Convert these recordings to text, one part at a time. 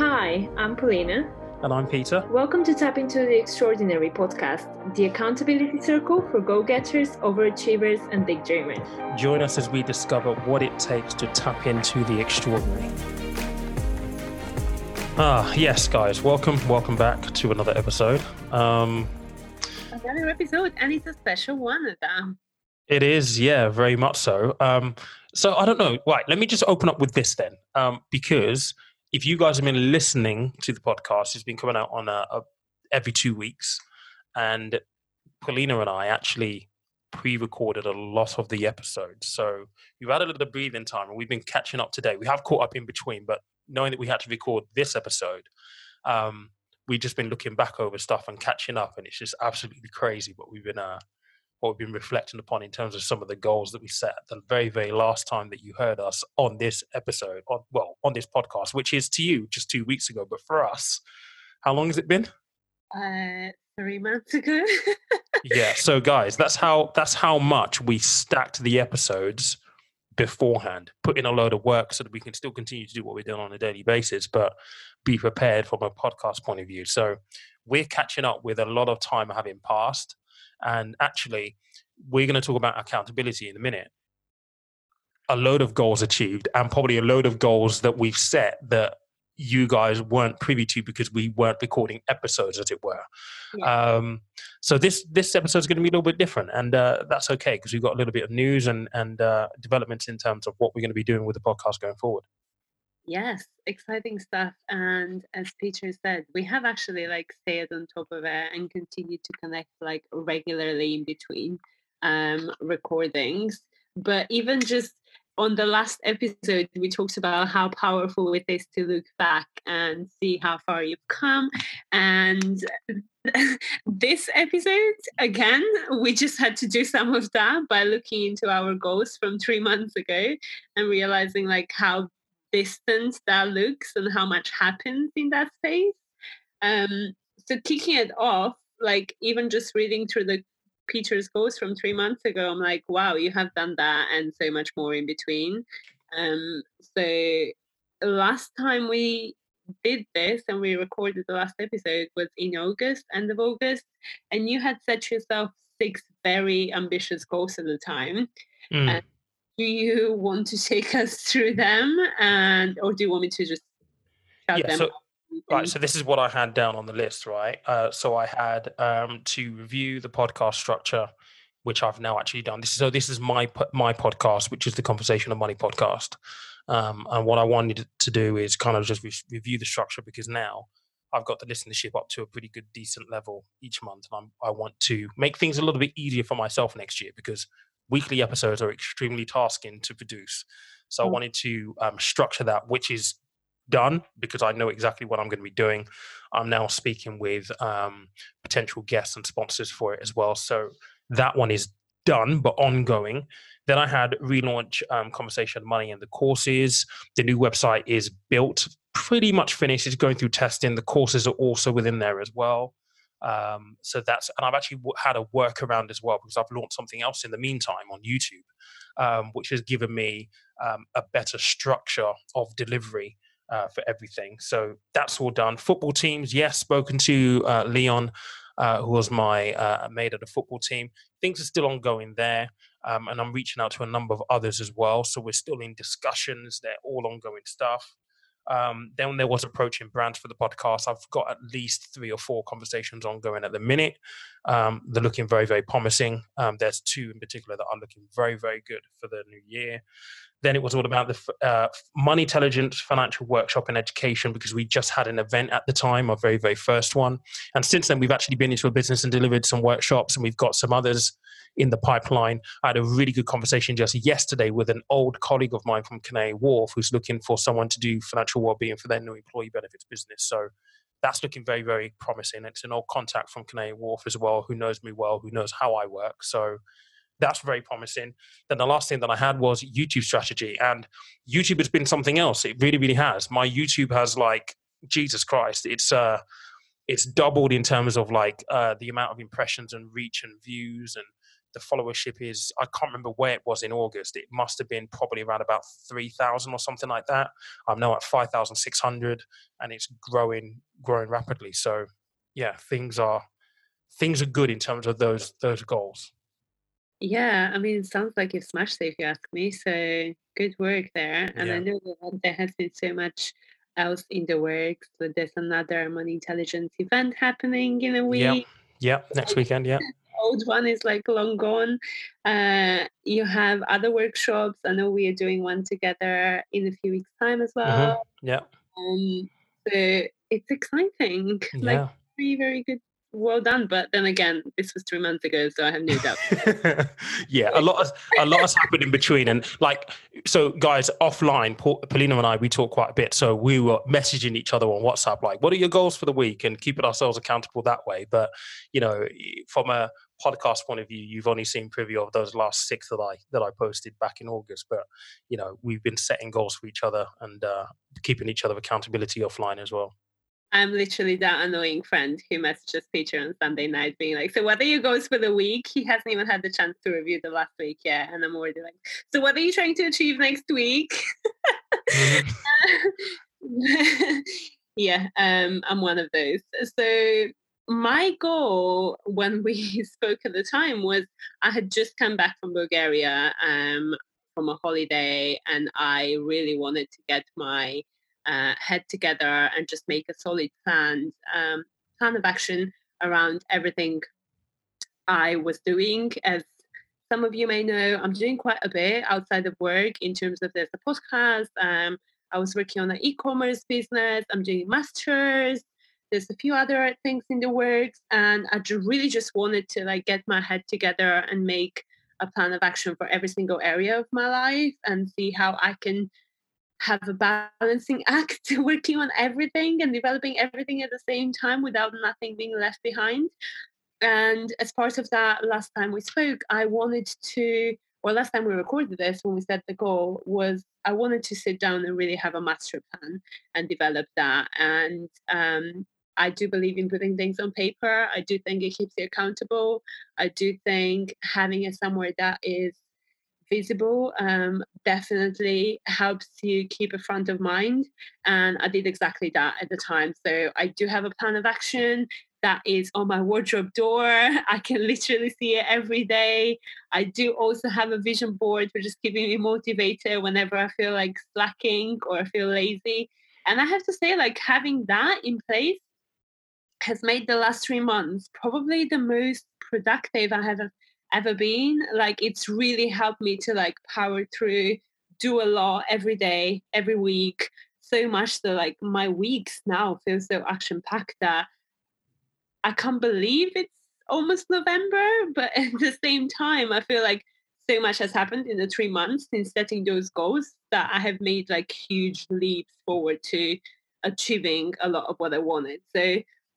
Hi, I'm Paulina. And I'm Peter. Welcome to Tap Into the Extraordinary podcast, the accountability circle for go getters, overachievers, and big dreamers. Join us as we discover what it takes to tap into the extraordinary. Ah, yes, guys, welcome, welcome back to another episode. Um, another episode, and it's a special one of them. It is, yeah, very much so. Um, so I don't know. Right, let me just open up with this then, um, because if you guys have been listening to the podcast, it's been coming out on a, a, every two weeks, and Paulina and I actually pre-recorded a lot of the episodes, so we've had a little breathing time, and we've been catching up today. We have caught up in between, but knowing that we had to record this episode, um, we've just been looking back over stuff and catching up, and it's just absolutely crazy what we've been uh, what we've been reflecting upon in terms of some of the goals that we set the very, very last time that you heard us on this episode, on well, on this podcast, which is to you just two weeks ago. But for us, how long has it been? Uh, three months ago. yeah. So guys, that's how that's how much we stacked the episodes beforehand, put in a load of work so that we can still continue to do what we're doing on a daily basis, but be prepared from a podcast point of view. So we're catching up with a lot of time having passed and actually, we're going to talk about accountability in a minute. A load of goals achieved, and probably a load of goals that we've set that you guys weren't privy to because we weren't recording episodes, as it were. Yeah. Um, so this this episode is going to be a little bit different, and uh, that's okay because we've got a little bit of news and and uh, developments in terms of what we're going to be doing with the podcast going forward. Yes, exciting stuff. And as Peter said, we have actually like stayed on top of it and continued to connect like regularly in between um, recordings. But even just on the last episode, we talked about how powerful it is to look back and see how far you've come. And this episode, again, we just had to do some of that by looking into our goals from three months ago and realizing like how distance that looks and how much happens in that space. Um, so kicking it off, like even just reading through the Peter's goals from three months ago, I'm like, wow, you have done that and so much more in between. Um, so last time we did this and we recorded the last episode was in August, end of August, and you had set yourself six very ambitious goals at the time. Mm. And do you want to take us through them? And or do you want me to just shout yeah, them so, right so this is what i had down on the list right? Uh, so i had um, to review the podcast structure which i've now actually done. This is so this is my my podcast which is the conversation of money podcast. Um, and what i wanted to do is kind of just re- review the structure because now I've got the listenership up to a pretty good, decent level each month, and I'm, I want to make things a little bit easier for myself next year because weekly episodes are extremely tasking to produce. So mm. I wanted to um, structure that, which is done because I know exactly what I'm going to be doing. I'm now speaking with um, potential guests and sponsors for it as well. So that one is done, but ongoing. Then I had relaunch um, Conversation Money and the courses. The new website is built, pretty much finished. It's going through testing. The courses are also within there as well. Um, so that's, and I've actually w- had a workaround as well because I've launched something else in the meantime on YouTube, um, which has given me um, a better structure of delivery uh, for everything. So that's all done. Football teams, yes, spoken to uh, Leon, uh, who was my uh, mate at the football team. Things are still ongoing there. Um, and I'm reaching out to a number of others as well. So we're still in discussions. They're all ongoing stuff. Um, then there was approaching brands for the podcast. I've got at least three or four conversations ongoing at the minute. Um, they're looking very, very promising. Um, there's two in particular that are looking very, very good for the new year. Then it was all about the uh, money intelligence financial workshop and education because we just had an event at the time, our very, very first one. And since then, we've actually been into a business and delivered some workshops, and we've got some others in the pipeline. I had a really good conversation just yesterday with an old colleague of mine from Canary Wharf who's looking for someone to do financial well-being for their new employee benefits business. So that's looking very, very promising. It's an old contact from Canary Wharf as well, who knows me well, who knows how I work. So that's very promising. Then the last thing that I had was YouTube strategy, and YouTube has been something else. It really, really has. My YouTube has like Jesus Christ. It's uh, it's doubled in terms of like uh, the amount of impressions and reach and views and the followership is I can't remember where it was in August. It must have been probably around about three thousand or something like that. I'm now at five thousand six hundred, and it's growing growing rapidly. So yeah, things are things are good in terms of those those goals. Yeah, I mean, it sounds like you've smashed it if you ask me. So good work there. And I know that there has been so much else in the works, but there's another money intelligence event happening in a Yeah. week. Yeah. Next weekend. Yeah. Old one is like long gone. Uh, you have other workshops. I know we are doing one together in a few weeks' time as hmm well. Yeah. Um, so it's exciting. Like Yeah. very, very good. Well done. But then again, this was three months ago, so I have no doubt. yeah, a lot has a lot has happened in between, and like so, guys, offline, Paul, Polina and I, we talk quite a bit. So we were messaging each other on WhatsApp, like, "What are your goals for the week?" and keeping ourselves accountable that way. But you know, from a podcast point of view, you've only seen preview of those last six that I that I posted back in August. But you know, we've been setting goals for each other and uh, keeping each other accountability offline as well. I'm literally that annoying friend who messages Peter on Sunday night being like, So what are your goals for the week? He hasn't even had the chance to review the last week yet. And I'm already like, So what are you trying to achieve next week? Mhm. yeah, um, I'm one of those. So my goal when we spoke at the time was I had just come back from Bulgaria um, from a holiday and I really wanted to get my uh, head together and just make a solid plan um, plan of action around everything I was doing. As some of you may know, I'm doing quite a bit outside of work in terms of there's a podcast. Um, I was working on an e-commerce business. I'm doing masters. There's a few other things in the works, and I really just wanted to like get my head together and make a plan of action for every single area of my life and see how I can have a balancing act working on everything and developing everything at the same time without nothing being left behind. And as part of that, last time we spoke, I wanted to, or last time we recorded this, when we set the goal, was I wanted to sit down and really have a master plan and develop that. And um, I do believe in putting things on paper. I do think it keeps you accountable. I do think having it somewhere that is visible um, definitely helps you keep a front of mind. And I did exactly that at the time. So I do have a plan of action that is on my wardrobe door. I can literally see it every day. I do also have a vision board, which is keeping me motivated whenever I feel like slacking or I feel lazy. And I have to say, like having that in place has made the last three months probably the most productive I have ever been. Like it's really helped me to like power through, do a lot every day, every week. So much that like my weeks now feel so action packed that I can't believe it's almost November, but at the same time, I feel like so much has happened in the three months since setting those goals that I have made like huge leaps forward to achieving a lot of what I wanted. So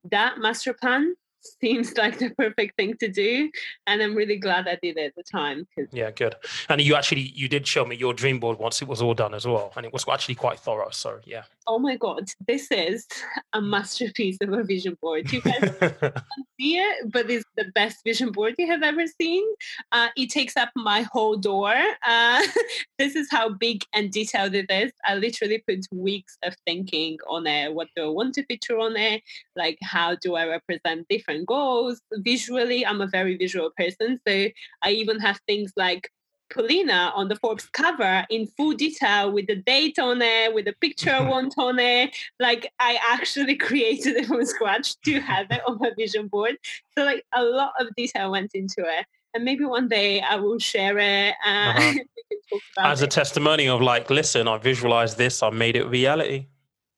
that master plan seems like the perfect thing to do and i'm really glad i did it at the time Yeah, good. And you actually you did show me your dream board once it was all done as well, and it was actually quite thorough. So yeah. oh my god this is a masterpiece of a vision board you guys see it, but it's the best vision board you have ever seen. Uh, it takes up my whole door. Uh, this is how big and detailed it is. I literally put weeks of thinking on it. What do I want to feature on it? Like, how do I represent different goals? Visually, I'm a very visual person. So I even have things like Polina on the Forbes cover in full detail with the date on it, with the picture I want on it. Like I actually created it from scratch to have it on my vision board. So like a lot of detail went into it. And maybe one day I will share it and Uh-huh. we can talk about As a it. testimony of like, listen, I visualized this, I made it reality.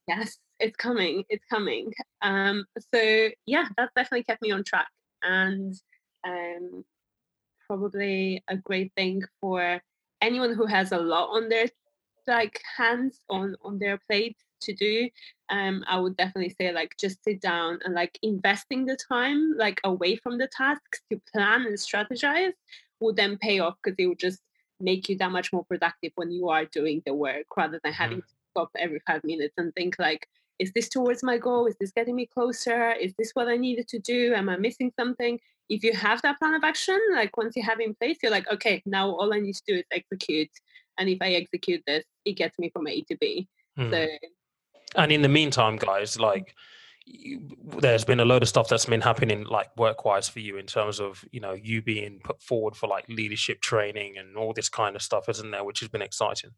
yes, it's coming. It's coming. Um, so yeah, that's definitely kept me on track. And um probably a great thing for anyone who has a lot on their like hands on on their plate to do um i would definitely say like just sit down and like investing the time like away from the tasks to plan and strategize will then pay off because it will just make you that much more productive when you are doing the work rather than having to stop every five minutes and think like is this towards my goal? Is this getting me closer? Is this what I needed to do? Am I missing something? If you have that plan of action, like once you have in place, you're like, okay, now all I need to do is execute. And if I execute this, it gets me from A to B. Mm. So and in the meantime, guys, like there's been a load of stuff that's been happening like work wise for you in terms of you know you being put forward for like leadership training and all this kind of stuff isn't there which has been exciting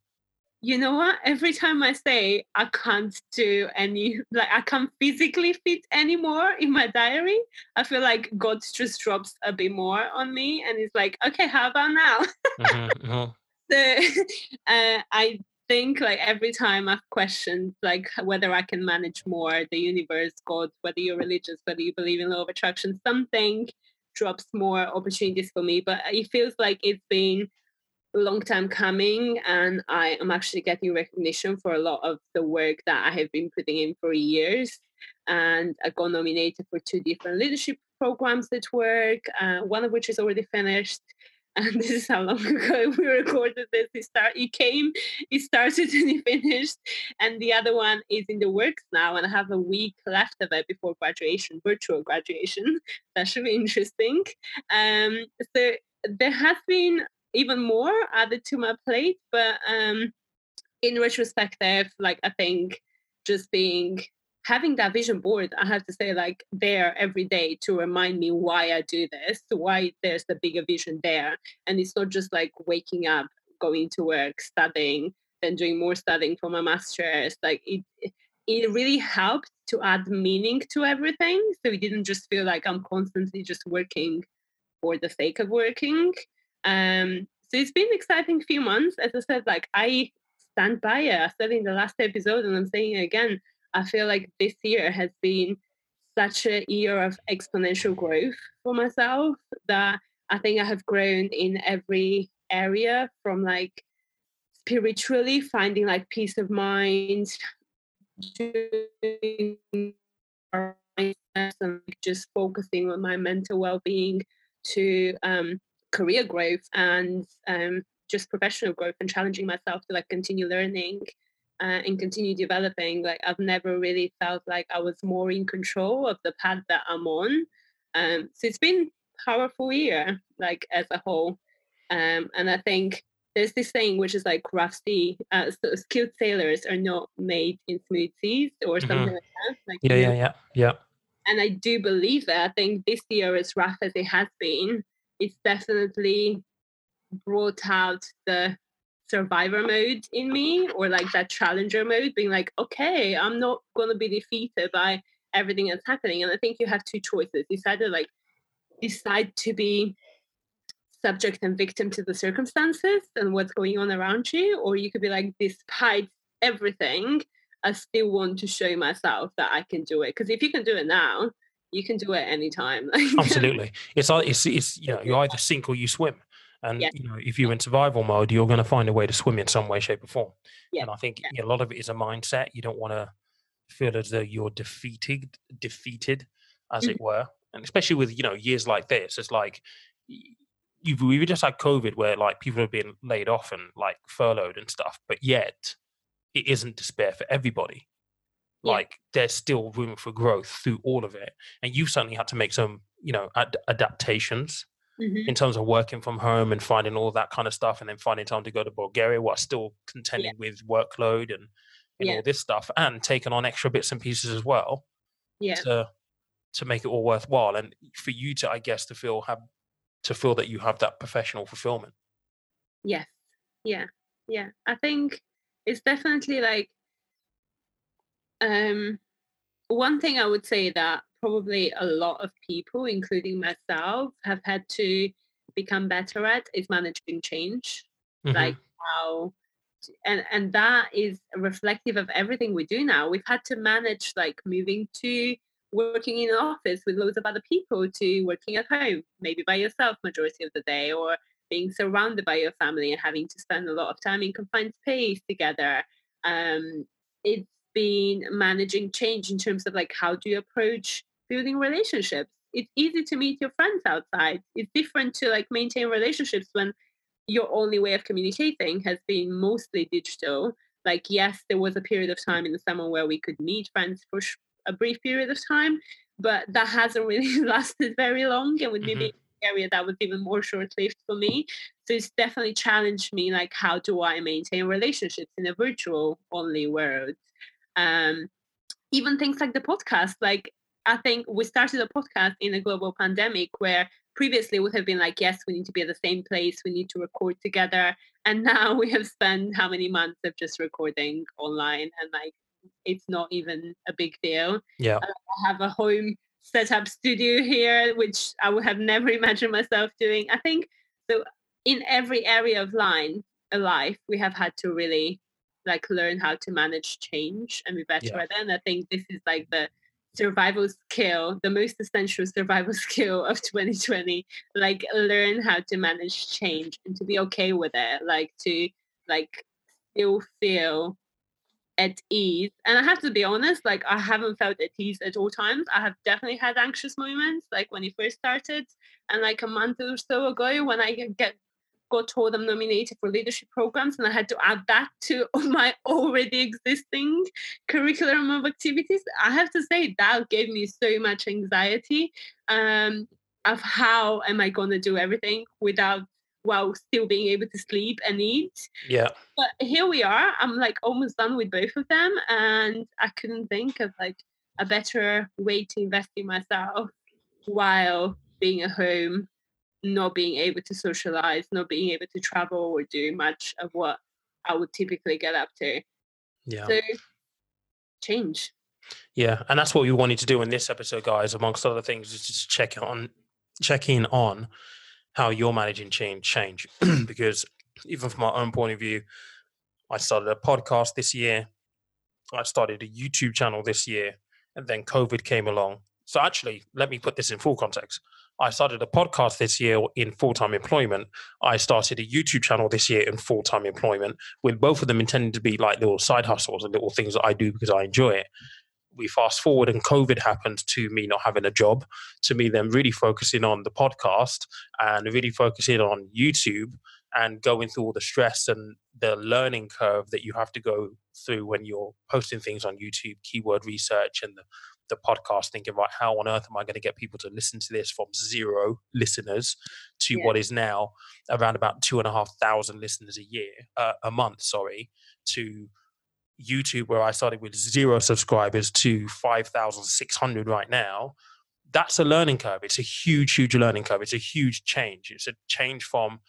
you know what every time i say i can't do any like i can't physically fit anymore in my diary i feel like god just drops a bit more on me and it's like okay how about now mm-hmm, mm-hmm. so uh, i think like every time I've questioned like whether I can manage more, the universe, God, whether you're religious, whether you believe in law of attraction, something drops more opportunities for me. But it feels like it's been long time coming and I am actually getting recognition for a lot of the work that I have been putting in for years. And I got nominated for two different leadership programs at work, uh, one of which is already finished and this is how long ago we recorded this. It start it came, it started and it finished. And the other one is in the works now, and I have a week left of it before graduation, virtual graduation. That should be interesting. Um, so there has been even more added to my plate, but um, in retrospective, like I think just being having that vision board, I have to say, like there every day to remind me why I do this, why there's the bigger vision there. And it's not just like waking up, going to work, studying, then doing more studying for my master's. Like it it really helped to add meaning to everything. So it didn't just feel like I'm constantly just working for the sake of working. Um, so it's been exciting few months. As I said, like I stand by it. I said in the last episode, and I'm saying it again. I feel like this year has been such a year of exponential growth for myself that I think I have grown in every area from like spiritually finding like peace of mind and just focusing on my mental well-being to um, career growth and um, just professional growth and challenging myself to like continue learning uh, and continue developing, like I've never really felt like I was more in control of the path that I'm on. Um, so it's been powerful year, like as a whole. Um, and I think there's this thing which is like rusty. Uh, so skilled sailors are not made in smooth seas or something mm-hmm. like that. Like, yeah, yeah, yeah, yeah. And I do believe that. I think this year, as rough as it has been, it's definitely brought out the survivor mode in me or like that challenger mode being like okay i'm not going to be defeated by everything that's happening. And i think you have two choices. You either like decide to be subject and victim to the circumstances and what's going on around you or you could be like despite everything i still want to show myself that i can do it. Because if you can do it now you can do it anytime absolutely it's it's it's you know you either sink or you swim and yeah. you know, if you're in survival mode, you're going to find a way to swim in some way, shape, or form. Yeah. And I think yeah. a lot of it is a mindset. You don't want to feel as though you're defeated, defeated, as mm-hmm. it were. And especially with you know years like this, it's like you've we just had COVID, where like people have been laid off and like furloughed and stuff, but yet it isn't despair for everybody. Yeah. Like there's still room for growth through all of it, and you certainly had to make some you know ad- adaptations mm-hmm. in terms of working from home and finding all that kind of stuff, and then finding time to go to Bulgaria while still contending yeah. with workload and, and yeah. all this stuff, and taking on extra bits and pieces as well. Yeah. To to make it all worthwhile, and for you to, I guess, to feel have to feel that you have that professional fulfillment. Yes. Yeah. Yeah. I think it's definitely like um one thing I would say that probably a lot of people, including myself, have had to become better at is managing change. Mm-hmm. Like how and and that is reflective of everything we do now. We've had to manage like moving to working in an office with loads of other people to working at home, maybe by yourself majority of the day, or being surrounded by your family and having to spend a lot of time in confined space together. Um, it's been managing change in terms of like how do you approach building relationships. It's easy to meet your friends outside. It's different to like maintain relationships when your only way of communicating has been mostly digital like yes there was a period of time in the summer where we could meet friends for a brief period of time but that hasn't really lasted very long and with mm-hmm. me being area that was even more short-lived for me so it's definitely challenged me like how do i maintain relationships in a virtual only world um even things like the podcast like i think we started a podcast in a global pandemic where previously we would have been like yes we need to be at the same place. We need to record together. And now we have spent how many months of just recording online and like it's not even a big deal. Yeah. Uh, i have a home set up studio here which i would have never imagined myself doing. I think so in every area of line a life we have had to really like learn how to manage change and be better yeah. at it and i think this is like the survival skill, the most essential survival skill of 2020. Like learn how to manage change and to be okay with it. Like to like still feel at ease. And I have to be honest, like I haven't felt at ease at all times. I have definitely had anxious moments, like when it first started, and like a month or so ago when I get got told I'm nominated for leadership programs, and I had to add that to my already existing curriculum of activities. I have to say that gave me so much anxiety um, of how am I going to do everything without while still being able to sleep and eat. Yeah. But here we are. I'm like almost done with both of them, and I couldn't think of like a better way to invest in myself while being at home not being able to socialize, not being able to travel or do much of what I would typically get up to. Yeah. So change. Yeah, and that's what we wanted to do in this episode, guys. Amongst other things, is just check on, check in on how you're managing change. Change, because even from my own point of view, I started a podcast this year. I started a YouTube channel this year, and then COVID came along. So actually, let me put this in full context. I started a podcast this year in full time employment. I started a YouTube channel this year in full time employment, with both of them intending to be like little side hustles and little things that I do because I enjoy it. We fast forward and COVID happened to me not having a job, to me then really focusing on the podcast and really focusing on YouTube and going through all the stress and the learning curve that you have to go through when you're posting things on YouTube, keyword research and the the podcast thinking, right, how on earth am I going to get people to listen to this from zero listeners to yeah. what is now around about two and a half thousand listeners a year, uh, a month, sorry, to YouTube, where I started with zero subscribers to 5,600 right now. That's a learning curve. It's a huge, huge learning curve. It's a huge change. It's a change from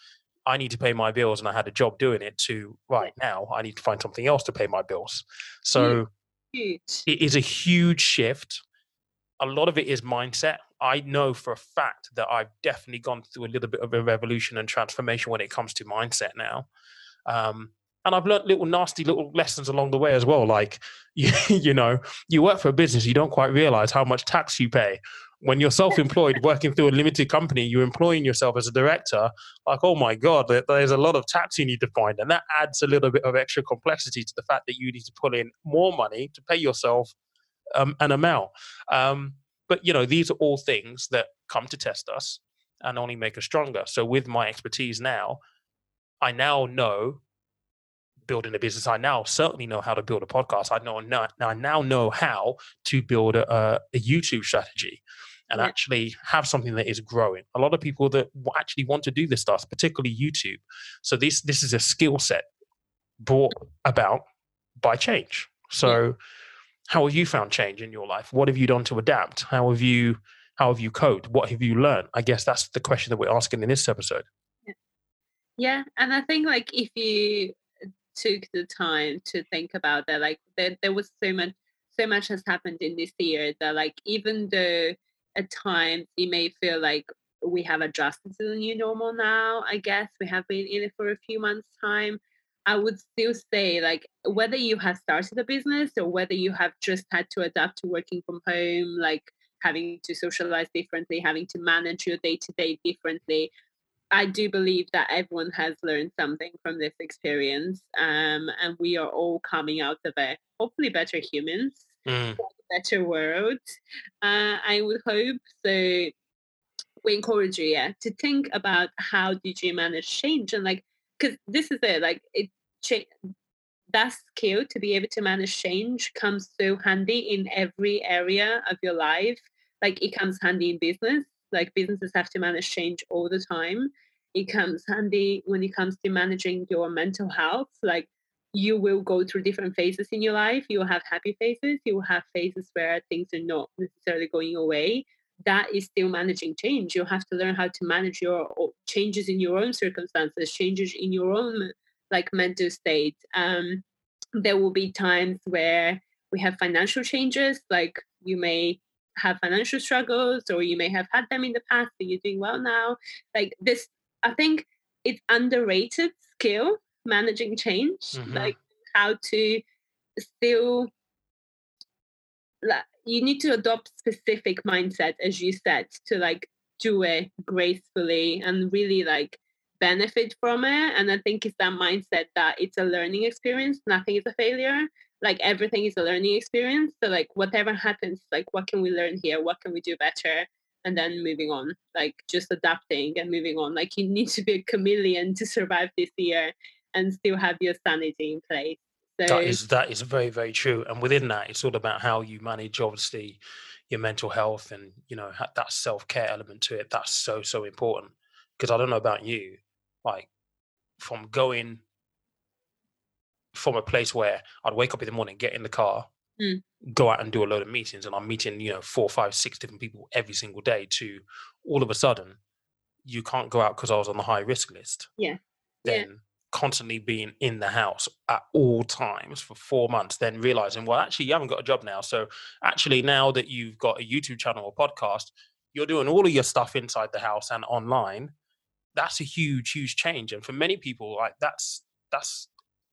I need to pay my bills and I had a job doing it to right now I need to find something else to pay my bills. So huge. It is a huge shift. A lot of it is mindset. I know for a fact that I've definitely gone through a little bit of a revolution and transformation when it comes to mindset now. Um, and I've learned little nasty little lessons along the way as well. Like, you, you know, you work for a business, you don't quite realize how much tax you pay when you're self-employed working through a limited company you're employing yourself as a director like oh my god there's a lot of tax you need to find and that adds a little bit of extra complexity to the fact that you need to put in more money to pay yourself um, an amount um, but you know these are all things that come to test us and only make us stronger so with my expertise now i now know building a business. I now certainly know how to build a podcast. I know now, I now know how to build a, a YouTube strategy and yeah. actually have something that is growing. A lot of people that actually want to do this stuff, particularly YouTube. So this this is a skill set brought about by change. So yeah. how have you found change in your life? What have you done to adapt? How have you how have you coped? What have you learned? I guess that's the question that we're asking in this episode. Yeah, and I think like if you took the time to think about that like there, there was so much so much has happened in this year that like even though at times it may feel like we have adjusted to the new normal now i guess we have been in it for a few months time i would still say like whether you have started a business or whether you have just had to adapt to working from home like having to socialize differently having to manage your day to day differently I do believe that everyone has learned something from this experience, um, and we are all coming out of it. Hopefully, better humans, mm. Better world. Uh, I would hope so. We encourage you, yeah, to think about how did you manage change and like, because this is it. Like, it that skill to be able to manage change comes so handy in every area of your life. Like it comes handy in business. Like businesses have to manage change all the time. It comes handy when it comes to managing your mental health. Like you will go through different phases in your life. You will have happy phases. You will have phases where things are not necessarily going away. That is still managing change. You'll have to learn how to manage your changes in your own circumstances, changes in your own like mental state. Um, there will be times where we have financial changes, like you may have financial struggles or you may have had them in the past, but you're doing well now. Like this, I think it's underrated skill managing change, mm-hmm. like how to still like, you need to adopt specific mindset as you said to like do it gracefully and really like benefit from it. And I think it's that mindset that it's a learning experience, nothing is a failure. Like everything is a learning experience. So like whatever happens, like what can we learn here? What can we do better? And then moving on, like just adapting and moving on. Like you need to be a chameleon to survive this year and still have your sanity in place. So that is that is very very true. And within that, it's all about how you manage obviously your mental health and you know that self care element to it. That's so so important because I don't know about you, like from going from a place where I'd wake up in the morning, get in the car, mm. go out and do a load of meetings, and I'm meeting, you know, four, five, six different people every single day to all of a sudden you can't go out because I was on the high risk list. Yeah. Then yeah. Constantly being in the house at all times for four months, then realizing, well, actually, you haven't got a job now. So actually, now that you've got a YouTube channel or podcast, you're doing all of your stuff inside the house and online that's a huge huge change and for many people like that's that's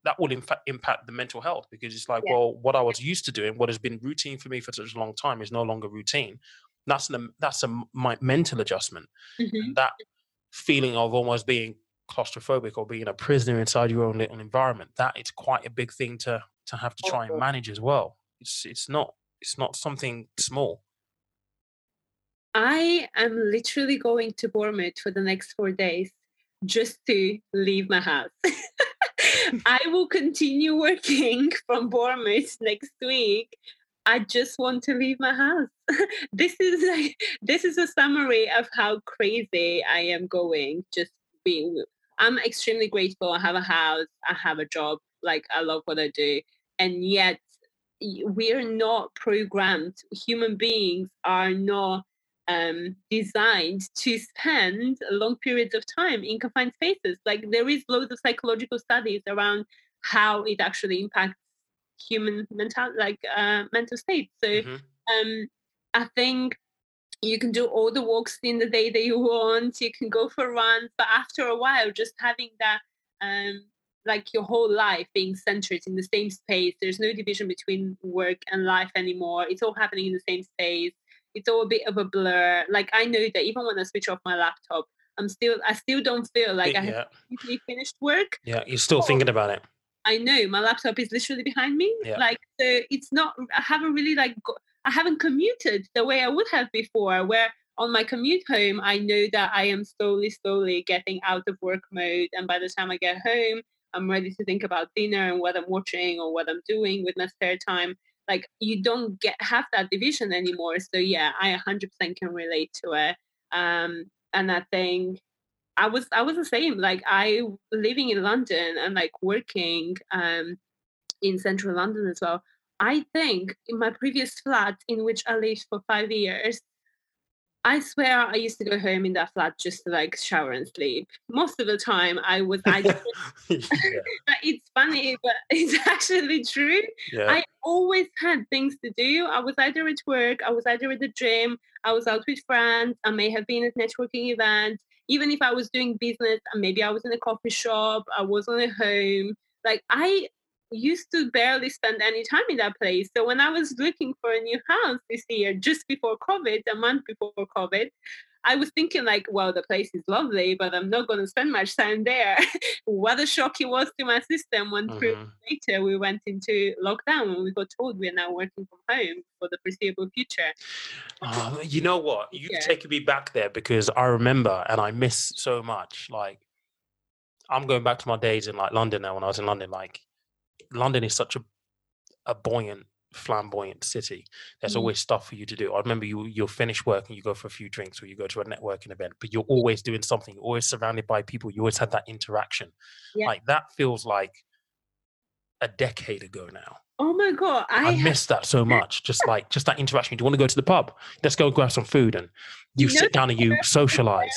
that will in fact impact the mental health because it's like yeah. well what i was used to doing what has been routine for me for such a long time is no longer routine that's an that's a my mental adjustment mm-hmm. that feeling of almost being claustrophobic or being a prisoner inside your own little environment that is quite a big thing to to have to try and manage as well it's it's not it's not something small I am literally going to Bournemouth for the next four days just to leave my house. I will continue working from Bournemouth next week. I just want to leave my house. this is like this is a summary of how crazy I am going. Just being I'm extremely grateful. I have a house, I have a job, like I love what I do. And yet we're not programmed. Human beings are not um, designed to spend long periods of time in confined spaces. Like there is loads of psychological studies around how it actually impacts human mental like uh, mental state. So mm-hmm. um, I think you can do all the walks in the day that you want. You can go for runs, but after a while, just having that um, like your whole life being centered in the same space. There's no division between work and life anymore. It's all happening in the same space it's all a bit of a blur. Like I know that even when I switch off my laptop, I'm still I still don't feel like I have finished work. Yeah, you're still thinking about it. I know my laptop is literally behind me. Yeah. Like so it's not I haven't really like go, I haven't commuted the way I would have before where on my commute home I know that I am slowly slowly getting out of work mode and by the time I get home I'm ready to think about dinner and what I'm watching or what I'm doing with my spare time. Like you don't get have that division anymore so yeah i 100% can relate to it. Um and i think i was i was the same like i living in london and like working um in central london as well i think in my previous flat in which i lived for five years I swear I used to go home in that flat just to like shower and sleep. Most of the time I was I it's funny, but it's actually true. Yeah. I always had things to do. I was either at work, I was either at the gym, I was out with friends, I may have been at networking events. Even if I was doing business, and maybe I was in a coffee shop, I wasn't at home. Like I used to barely spend any time in that place. So when I was looking for a new house this year, just before COVID, a month before COVID, I was thinking like, well, the place is lovely, but I'm not going to spend much time there. what a shock it was to my system when mm-hmm. three weeks later we went into lockdown and we got told we're now working from home for the foreseeable future. Uh, you know what? You yeah. taking me back there because I remember and I miss so much. Like, I'm going back to my days in like London now when I was in London. Like, London is such a a buoyant, flamboyant city. There's Mm. always stuff for you to do. I remember you you'll finish work and you go for a few drinks or you go to a networking event, but you're always doing something. You're always surrounded by people. You always had that interaction. Yeah. Like that feels like a decade ago now. Oh my god, I, I, have miss that so much. Just like just that interaction. Do you want to go to the pub? Let's go grab some food and you You sit down and you socialize.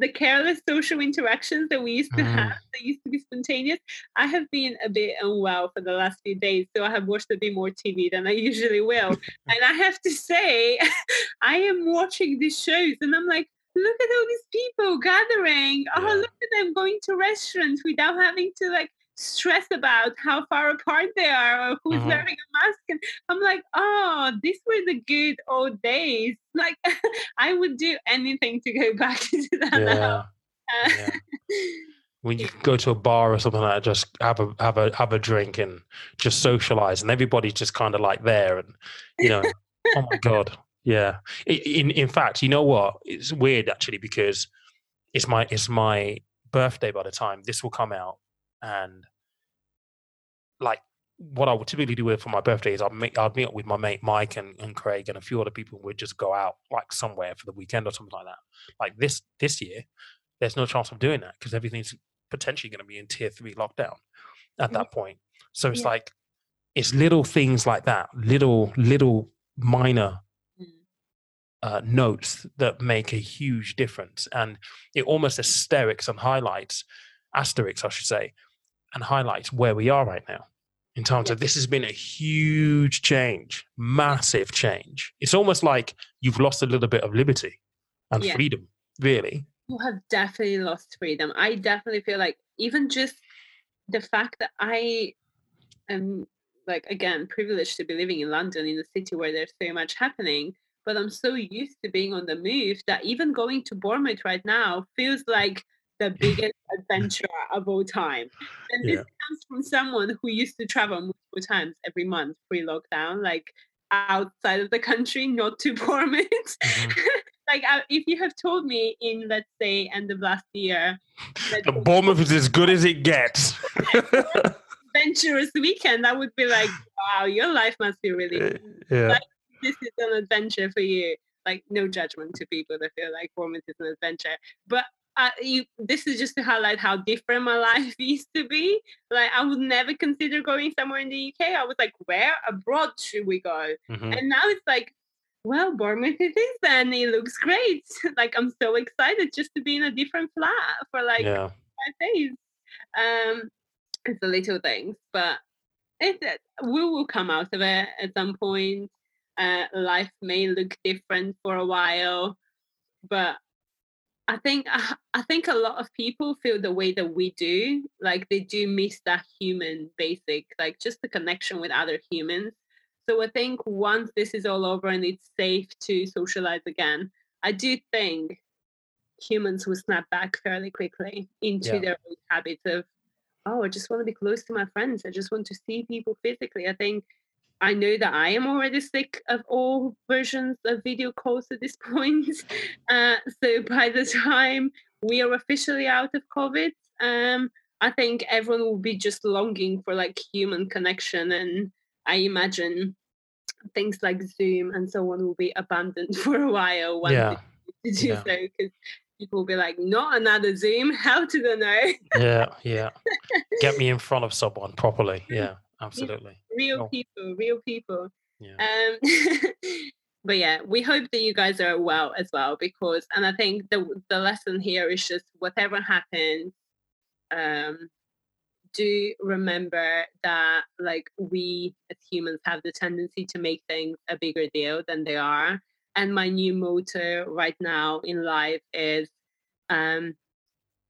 The careless social interactions that we used to Mm. have that used to be spontaneous. I have been a bit unwell for the last few days, so I have watched a bit more TV than I usually will. and I have to say, I am watching these shows and I'm like, look at all these people gathering. Oh, Yeah. look at them going to restaurants without having to like stress about how far apart they are or who's Mhm. wearing a mask. And I'm like, oh, these were the good old days. Like, I would do anything to go back to that. now. Yeah. Uh, yeah. when you go to a bar or something like that, just have a have a have a drink and just socialize, and everybody's just kind of like there, and you know, oh my god, yeah. In in fact, you know what? It's weird actually because it's my it's my birthday by the time this will come out, and like what I would typically do for my birthday is I'd meet I'd meet up with my mate Mike and, and Craig and a few other people. We'd just go out like somewhere for the weekend or something like that. Like this this year, there's no chance of doing that because everything's potentially going to be in tier three lockdown at that point. So it's Yeah. like it's little things like that, little little minor Mm. uh, notes that make a huge difference, and it almost asterisks and highlights asterisks, I should say, and highlights where we are right now in terms Yeah. of this has been a huge change, massive change. It's almost like you've lost a little bit of liberty and Yeah. freedom, really. you have definitely lost freedom. I definitely feel like even just the fact that I am like again privileged to be living in London in a city where there's so much happening, but I'm so used to being on the move that even going to Bournemouth right now feels like the biggest adventure of all time. And this Yeah. comes from someone who used to travel multiple times every month pre-lockdown, like outside of the country, not to Bournemouth. Mhm. like uh, if you have told me in let's say end of last year that The Bournemouth is as good as it gets. adventurous weekend i would be like wow your life must be really Uh, yeah. this is an adventure for you like no judgment to people that feel like Bournemouth is an adventure but uh, you, this is just to highlight how different my life used to be. Like, I would never consider going somewhere in the UK. I was like, where abroad should we go? Mhm. And now it's like, well, Bournemouth it is then. It looks great. like I'm so excited just to be in a different flat for like yeah. five days. Um, it's the little things, but it, it- we will come out of it at some point. Uh, life may look different for a while, but I think I, I think a lot of people feel the way that we do. Like they do miss that human basic, like just the connection with other humans. So I think once this is all over and it's safe to socialize again, I do think humans will snap back fairly quickly into Yeah. their old habits of, oh, I just want to be close to my friends. I just want to see people physically. I think I know that I am already sick of all versions of video calls at this point. Uh, so by the time we are officially out of COVID, um, I think everyone will be just longing for like human connection. And I imagine things like Zoom and so on will be abandoned for a while once Yeah. to do Yeah. so because people will be like, not another Zoom. How to the know? Yeah. Yeah. Get me in front of someone properly. Yeah. Absolutely. real people, real people. Yeah. Um, but yeah, we hope that you guys are well as well because, and I think the the lesson here is just whatever happens, um, do remember that like we as humans have the tendency to make things a bigger deal than they are. And my new motto right now in life is, um,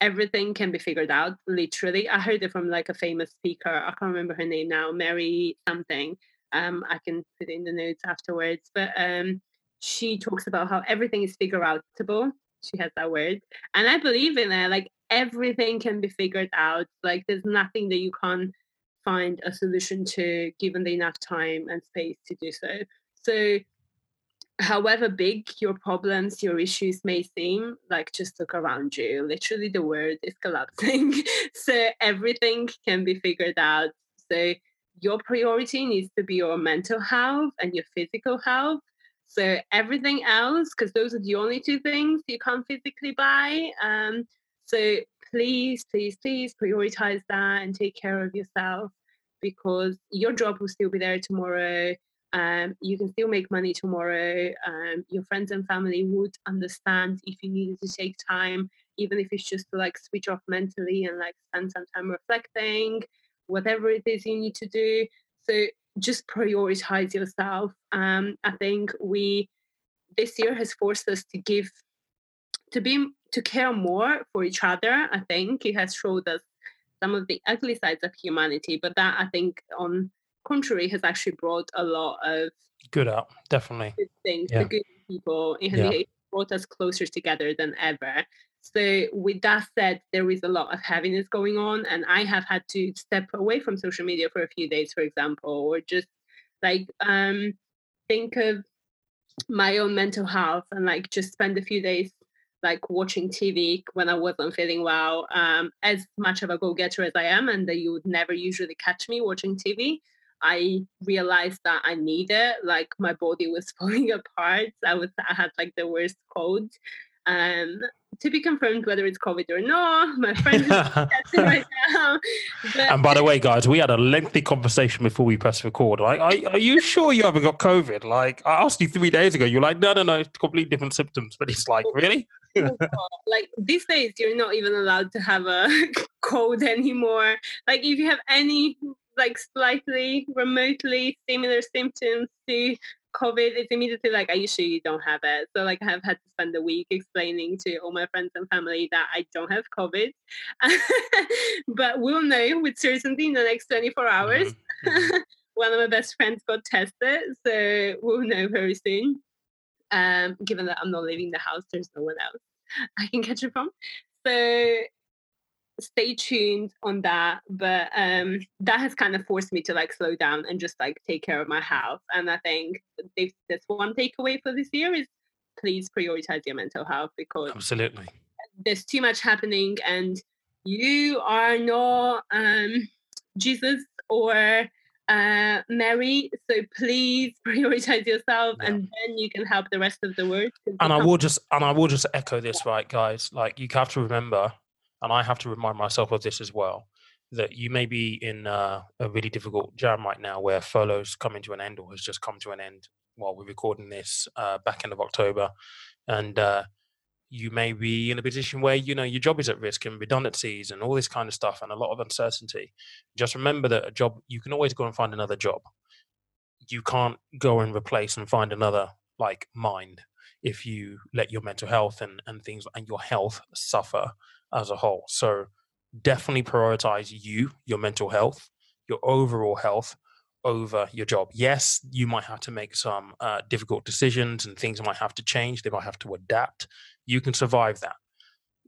everything can be figured out. Literally, I heard it from like a famous speaker. I can't remember her name now, Mary something um, I can put in the notes afterwards. But um, she talks about how everything is figure outable. She has that word, and I believe in it. Like everything can be figured out. Like there's nothing that you can't find a solution to, given the enough time and space to do so. So. However big your problems, your issues may seem, like just look around you. Literally, the world is collapsing. so everything can be figured out. So your priority needs to be your mental health and your physical health. So everything else, because those are the only two things you can't physically buy. Um, so please, please, please prioritize that and take care of yourself because your job will still be there tomorrow. Um, you can still make money tomorrow. Um, your friends and family would understand if you needed to take time, even if it's just to like switch off mentally and like spend some time reflecting, whatever it is you need to do. So just prioritize yourself. Um, I think we this year has forced us to give to be to care more for each other. I think it has showed us some of the ugly sides of humanity, but that I think on contrary has actually brought a lot of good up, definitely. Good things, yeah. the good people. It has yeah. brought us closer together than ever. So, with that said, there is a lot of heaviness going on, and I have had to step away from social media for a few days, for example, or just like um, think of my own mental health and like just spend a few days like watching TV when I wasn't feeling well. Um, as much of a go getter as I am, and that you would never usually catch me watching TV, I realized that I need it. Like my body was falling apart. I was I had like the worst cold. Um, to be confirmed whether it's COVID or not. My friend is testing right now. But, and by the way, guys, we had a lengthy conversation before we pressed record. Like, are, are you sure you haven't got COVID? Like, I asked you three days ago. You're like, no, no, no, it's completely different symptoms. But it's like, really? like these days, you're not even allowed to have a cold anymore. Like, if you have any like slightly remotely similar symptoms to COVID, it's immediately like, are you sure you don't have it? So like I have had to spend a week explaining to all my friends and family that I don't have COVID. but we'll know with certainty in the next 24 hours. Mm-hmm. mm-hmm. One of my best friends got tested, so we'll know very soon. Um, given that I'm not leaving the house, there's no one else I can catch it from. So stay tuned on that but um that has kind of forced me to like slow down and just like take care of my health and i think this this one takeaway for this year is please prioritize your mental health because absolutely there's too much happening and you are not um jesus or uh, Mary. So please prioritize yourself, yeah. and then you can help the rest of the world. And I will just and I will just echo this, right, guys. Like you have to remember and I have to remind myself of this as well, that you may be in uh, a really difficult jam right now where furlough's coming to an end or has just come to an end while we're recording this uh, back end of October, and uh, you may be in a position where you know your job is at risk and redundancies and all this kind of stuff and a lot of uncertainty. Just remember that a job you can always go and find another job. You can't go and replace and find another like mind if you let your mental health and, and things and your health suffer as a whole. So definitely prioritize you, your mental health, your overall health over your job. Yes, you might have to make some uh, difficult decisions and things might have to change. They might have to adapt. You can survive that.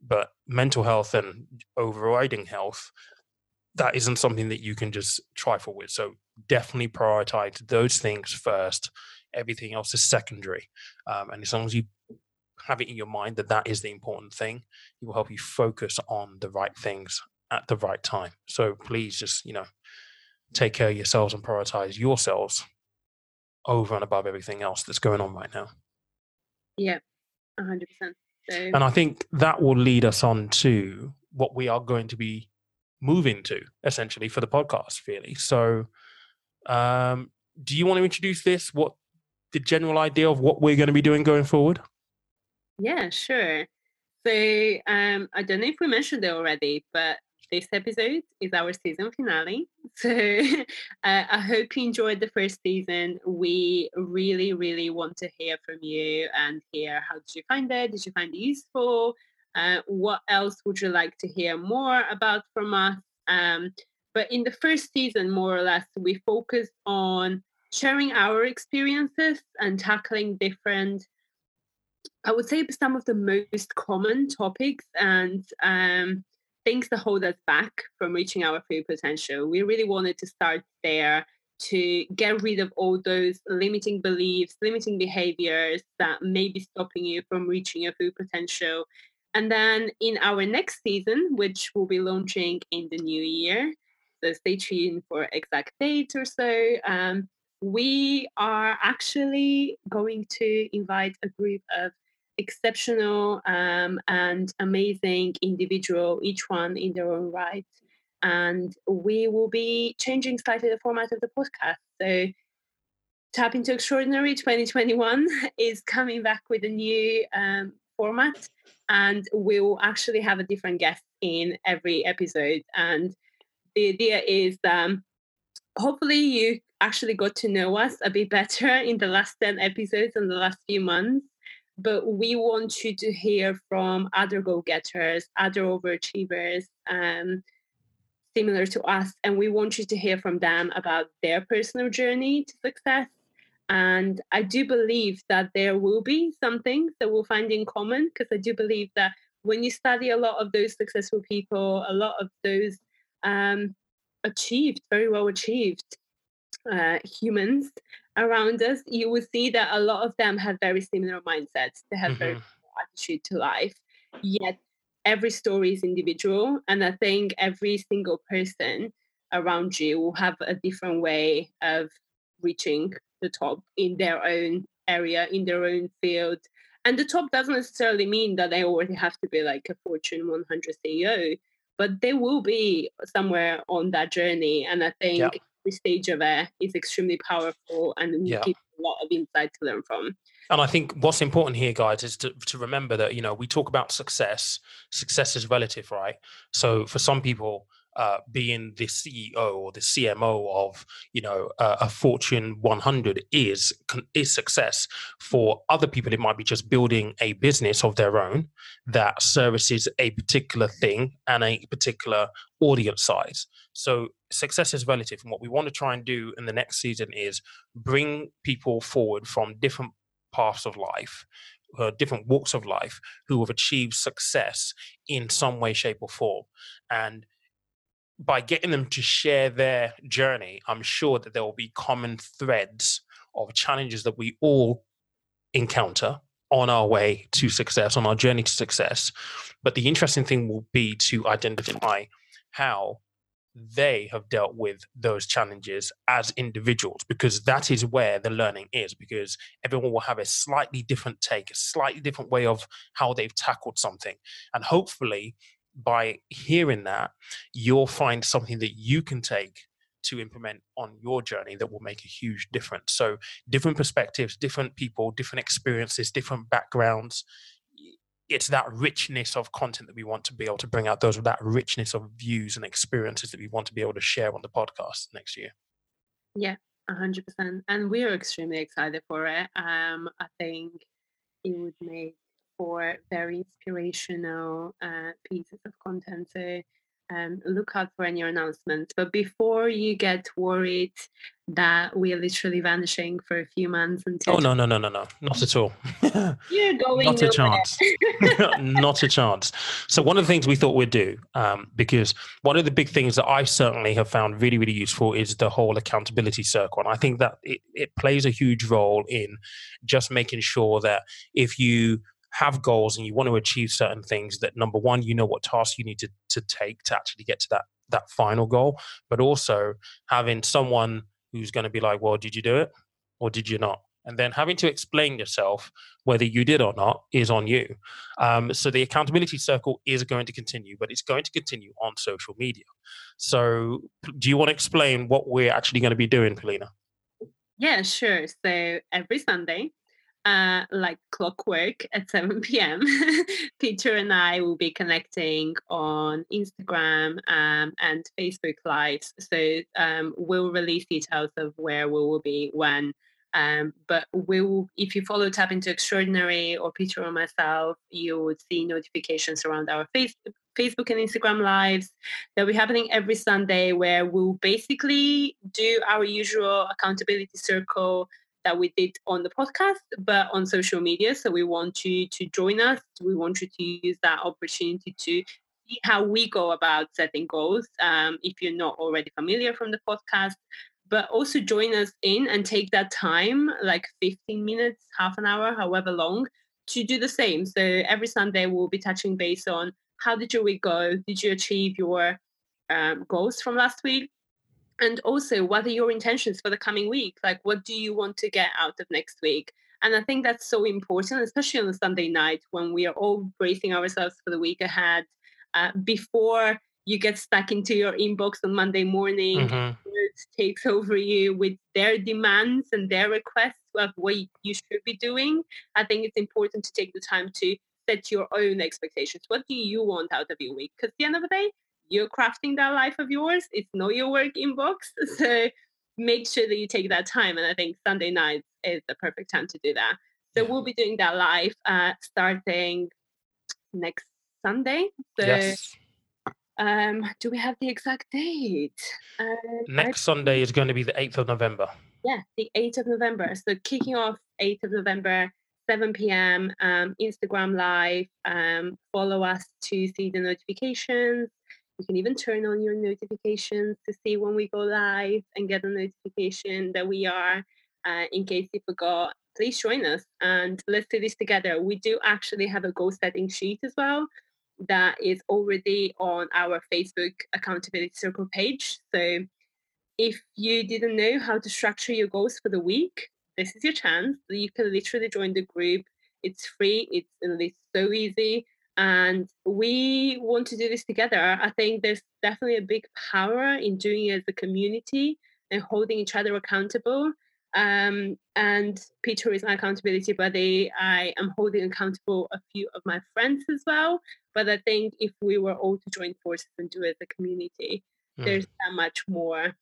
But mental health and overriding health, that isn't something that you can just trifle with. So definitely prioritize those things first. Everything else is secondary. Um, and as long as you have it in your mind that that is the important thing, it will help you focus on the right things at the right time. So please just, you know, take care of yourselves and prioritize yourselves over and above everything else that's going on right now. Yeah, 100%. So... And I think that will lead us on to what we are going to be moving to essentially for the podcast, really. So, um, do you want to introduce this? What the general idea of what we're going to be doing going forward? Yeah, sure. So um, I don't know if we mentioned it already, but this episode is our season finale. So uh, I hope you enjoyed the first season. We really, really want to hear from you and hear how did you find it? Did you find it useful? Uh, what else would you like to hear more about from us? Um, but in the first season, more or less, we focused on sharing our experiences and tackling different I would say some of the most common topics and um, things that hold us back from reaching our full potential. We really wanted to start there to get rid of all those limiting beliefs, limiting behaviors that may be stopping you from reaching your full potential. And then in our next season, which will be launching in the new year, So stay tuned for exact dates or so. Um, we are actually going to invite a group of exceptional um, and amazing individual, each one in their own right. And we will be changing slightly the format of the podcast. So Tap into Extraordinary 2021 is coming back with a new um, format, and we'll actually have a different guest in every episode. And the idea is um, hopefully you actually got to know us a bit better in the last 10 episodes in the last few months. But we want you to hear from other go getters, other overachievers, um, similar to us. And we want you to hear from them about their personal journey to success and I do believe that there will be some things that we'll find in common because I do believe that when you study a lot of those successful people, a lot of those um, achieved, very well achieved uh, humans around us, you will see that a lot of them have very similar mindsets. They have mm-hmm. very attitude to life. Yet every story is individual, and I think every single person around you will have a different way of reaching the top in their own area, in their own field. And the top doesn't necessarily mean that they already have to be like a Fortune 100 CEO, but they will be somewhere on that journey. And I think yeah. every stage of it is extremely powerful and yeah. gives a lot of insight to learn from. And I think what's important here, guys, is to, to remember that, you know, we talk about success. Success is relative, right? So for some people, uh, being the CEO or the CMO of you know uh, a Fortune 100 is is success. For other people, it might be just building a business of their own that services a particular thing and a particular audience size. So success is relative, and what we want to try and do in the next season is bring people forward from different paths of life uh, different walks of life who have achieved success in some way, shape, or form. And by getting them to share their journey, I'm sure that there will be common threads of challenges that we all encounter on our way to success, on our journey to success. But the interesting thing will be to identify how they have dealt with those challenges as individuals, because that is where the learning is, because everyone will have a slightly different take, a slightly different way of how they've tackled something. And hopefully, by hearing that, you'll find something that you can take to implement on your journey that will make a huge difference. So, different perspectives, different people, different experiences, different backgrounds. It's that richness of content that we want to be able to bring out, those that richness of views and experiences that we want to be able to share on the podcast next year. Yeah, 100%. And we're extremely excited for it. Um, I think it would make for very inspirational uh, pieces of content. So um, look out for any announcements. But before you get worried that we are literally vanishing for a few months until. Oh, no, no, no, no, no. Not at all. You're going Not a chance. Not a chance. So, one of the things we thought we'd do, um, because one of the big things that I certainly have found really, really useful is the whole accountability circle. And I think that it, it plays a huge role in just making sure that if you have goals and you want to achieve certain things that number one you know what tasks you need to, to take to actually get to that that final goal but also having someone who's going to be like well did you do it or did you not? And then having to explain yourself whether you did or not is on you. Um, so the accountability circle is going to continue but it's going to continue on social media. So do you want to explain what we're actually going to be doing polina yeah sure. So every sunday uh, like clockwork at 7 p.m. Peter and I will be connecting on Instagram um, and Facebook Lives. So um, we'll release details of where we will be when. Um, but we'll, if you follow Tap into Extraordinary or Peter or myself, you would see notifications around our face, Facebook and Instagram lives. They'll be happening every Sunday where we'll basically do our usual accountability circle that we did on the podcast, but on social media. So we want you to join us. We want you to use that opportunity to see how we go about setting goals. Um, if you're not already familiar from the podcast, but also join us in and take that time, like 15 minutes, half an hour, however long, to do the same. So every Sunday we'll be touching base on how did your week go? Did you achieve your um, goals from last week and also what are your intentions for the coming week? Like what do you want to get out of next week? And i think that's so important especially on a sunday night when we are all bracing ourselves for the week ahead uh, before you get stuck into your inbox on monday morning Mhm. it takes over you with their demands and their requests of what you should be doing. I think it's important to take the time to set your own expectations. What do you want out of your week? Because at the end of the day you're crafting that life of yours. It's not your work inbox. So make sure that you take that time. And I think Sunday nights is the perfect time to do that. So Yeah. we'll be doing that live uh, starting next Sunday. So yes. um, do we have the exact date? Um, I- Next Sunday is going to be the 8th of November. yeah, the 8th of November. So kicking off 8th of November, 7 p.m. Um, Instagram live. Um, follow us to see the notifications. You can even turn on your notifications to see when we go live and get a notification that we are. Uh, in case you forgot, please join us and let's do this together. We do actually have a goal setting sheet as well that is already on our Facebook accountability circle page. So if you didn't know how to structure your goals for the week, this is your chance. You can literally join the group. It's free. It's, it's so easy. And we want to do this together. I think there's definitely a big power in doing it as a community and holding each other accountable. Um, and Peter is my accountability buddy. I am holding accountable a few of my friends as well. But I think if we were all to join forces and do it as a community, Mm. there's that much more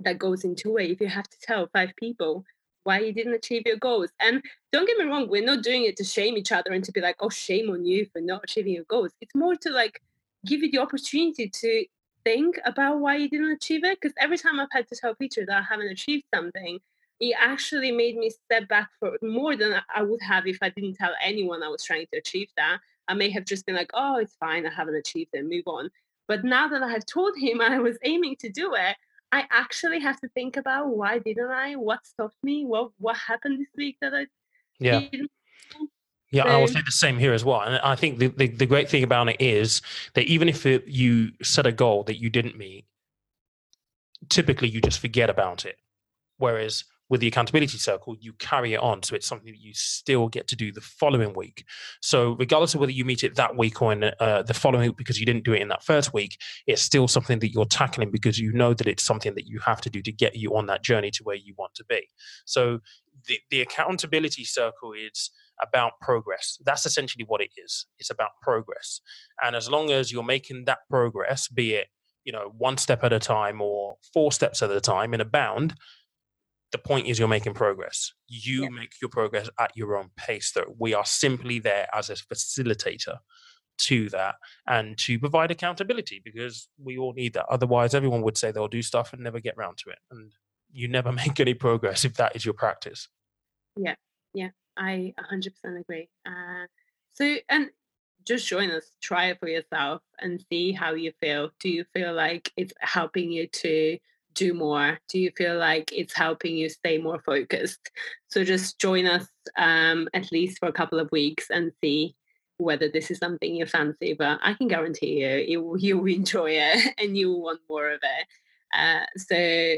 that goes into it. If you have to tell five people why you didn't achieve your goals, and don't get me wrong, we're not doing it to shame each other and to be like, oh, shame on you for not achieving your goals. It's more to like give you the opportunity to think about why you didn't achieve it. Because every time I've had to tell Peter that I haven't achieved something, it actually made me step back for more than I would have if I didn't tell anyone I was trying to achieve that. I may have just been like, oh, it's fine, I haven't achieved it, move on. But now that I have told him I was aiming to do it, I actually have to think about why didn't I? What stopped me? What what happened this week that I Yeah. didn't? Yeah, I will say the same here as well. And I think the, the, the great thing about it is that even if it, you set a goal that you didn't meet, typically you just forget about it. Whereas with the accountability circle, you carry it on. So it's something that you still get to do the following week. So regardless of whether you meet it that week or in uh, the following week because you didn't do it in that first week, it's still something that you're tackling because you know that it's something that you have to do to get you on that journey to where you want to be. So the, the accountability circle is about progress. That's essentially what it is. It's about progress. And as long as you're making that progress, be it, you know, one step at a time or four steps at a time in a bound, the point is you're making progress. You Yeah. make your progress at your own pace, though. We are simply there as a facilitator to that and to provide accountability because we all need that. Otherwise, everyone would say they'll do stuff and never get round to it. And you never make any progress if that is your practice. Yeah, yeah, I 100% agree. Uh, so, and just join us, try it for yourself and see how you feel. Do you feel like it's helping you to do more? Do you feel like it's helping you stay more focused? So, just join us um, at least for a couple of weeks and see whether this is something you fancy. But I can guarantee you, you will, you will enjoy it and you will want more of it. Uh, so,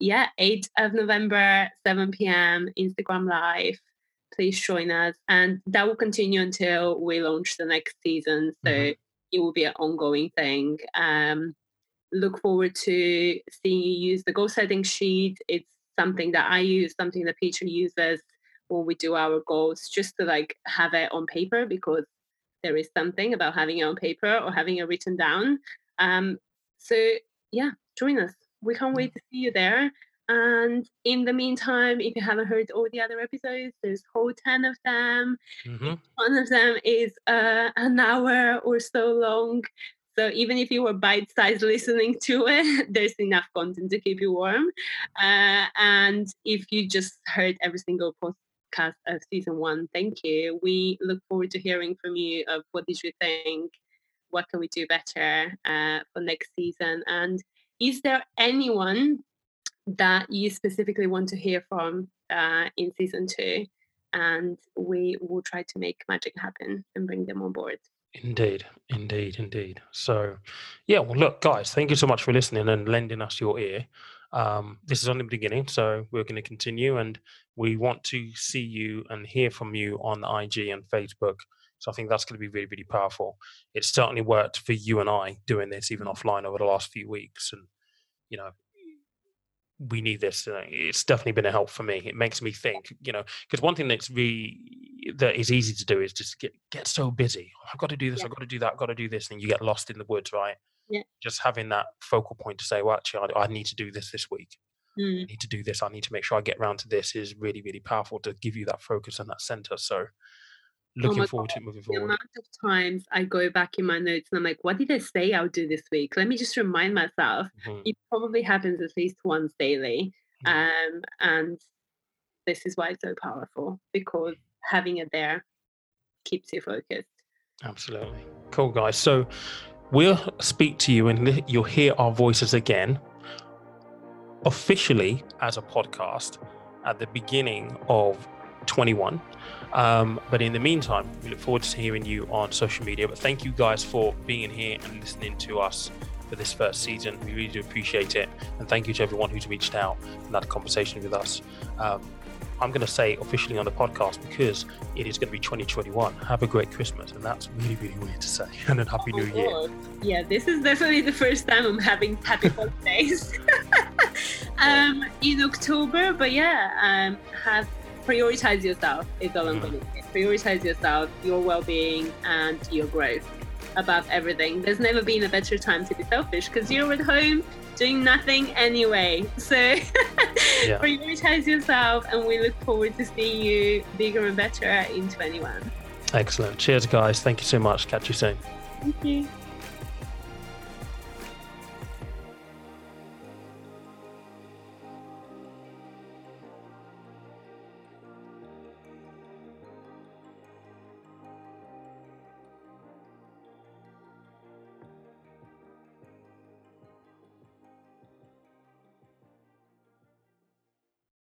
yeah, 8th of November, 7 p.m., Instagram Live please join us. And that will continue until we launch the next season. So Mhm. it will be an ongoing thing. Um, look forward to seeing you use the goal setting sheet. It's something that I use, something that Peter uses when we do our goals, just to like have it on paper because there is something about having it on paper or having it written down. Um, so yeah, join us. We can't wait to see you there. And in the meantime, if you haven't heard all the other episodes, there's whole 10 of them. hmm One of them is uh, an hour or so long. So even if you were bite sized listening to it, there's enough content to keep you warm. Uh, and if you just heard every single podcast of season one, thank you. We look forward to hearing from you of what did you think? What can we do better uh, for next season? And is there anyone that you specifically want to hear from uh, in season two? And we will try to make magic happen and bring them on board. Indeed, indeed, indeed. So, yeah, well, look, guys, thank you so much for listening and lending us your ear. Um, this is only the beginning, so we're going to continue, and we want to see you and hear from you on IG and Facebook. So I think that's going to be really, really powerful. It certainly worked for you and I doing this even offline over the last few weeks, and you know, we need this. Uh, it's definitely been a help for me. It makes me think, you know, because one thing that's really that is easy to do is just get get so busy. Oh, I've got to do this. Yeah. I've got to do that. I've got to do this, and you get lost in the woods, right? Yeah. Just having that focal point to say, well, actually, I, I need to do this this week. Mm. I need to do this. I need to make sure I get around to this. Is really really powerful to give you that focus and that center. So, looking Oh forward to it moving The forward. The amount of times I go back in my notes and I'm like, what did I say I'll do this week? Let me just remind myself. Mhm. It probably happens at least once daily. Mhm. Um, and this is why it's so powerful because having it there keeps you focused. Absolutely. Cool, guys. So we'll speak to you and you'll hear our voices again officially as a podcast at the beginning of 21. Um, but in the meantime, we look forward to hearing you on social media. But thank you guys for being here and listening to us for this first season. We really do appreciate it. And thank you to everyone who's reached out and had a conversation with us. Um, I'm going to say officially on the podcast because it is going to be 2021. Have a great Christmas. And that's really, really weird to say. And then Happy Oh New Year. Yeah, this is definitely the first time I'm having happy holidays um, in October. But yeah, um, have prioritize yourself is all I'm going to say. Prioritize yourself, your well-being, and your growth above everything. There's never been a better time to be selfish because you're at home doing nothing anyway. So Yeah. prioritize yourself, and we look forward to seeing you bigger and better in 21. Excellent. Cheers, guys. Thank you so much. Catch you soon. Thank you.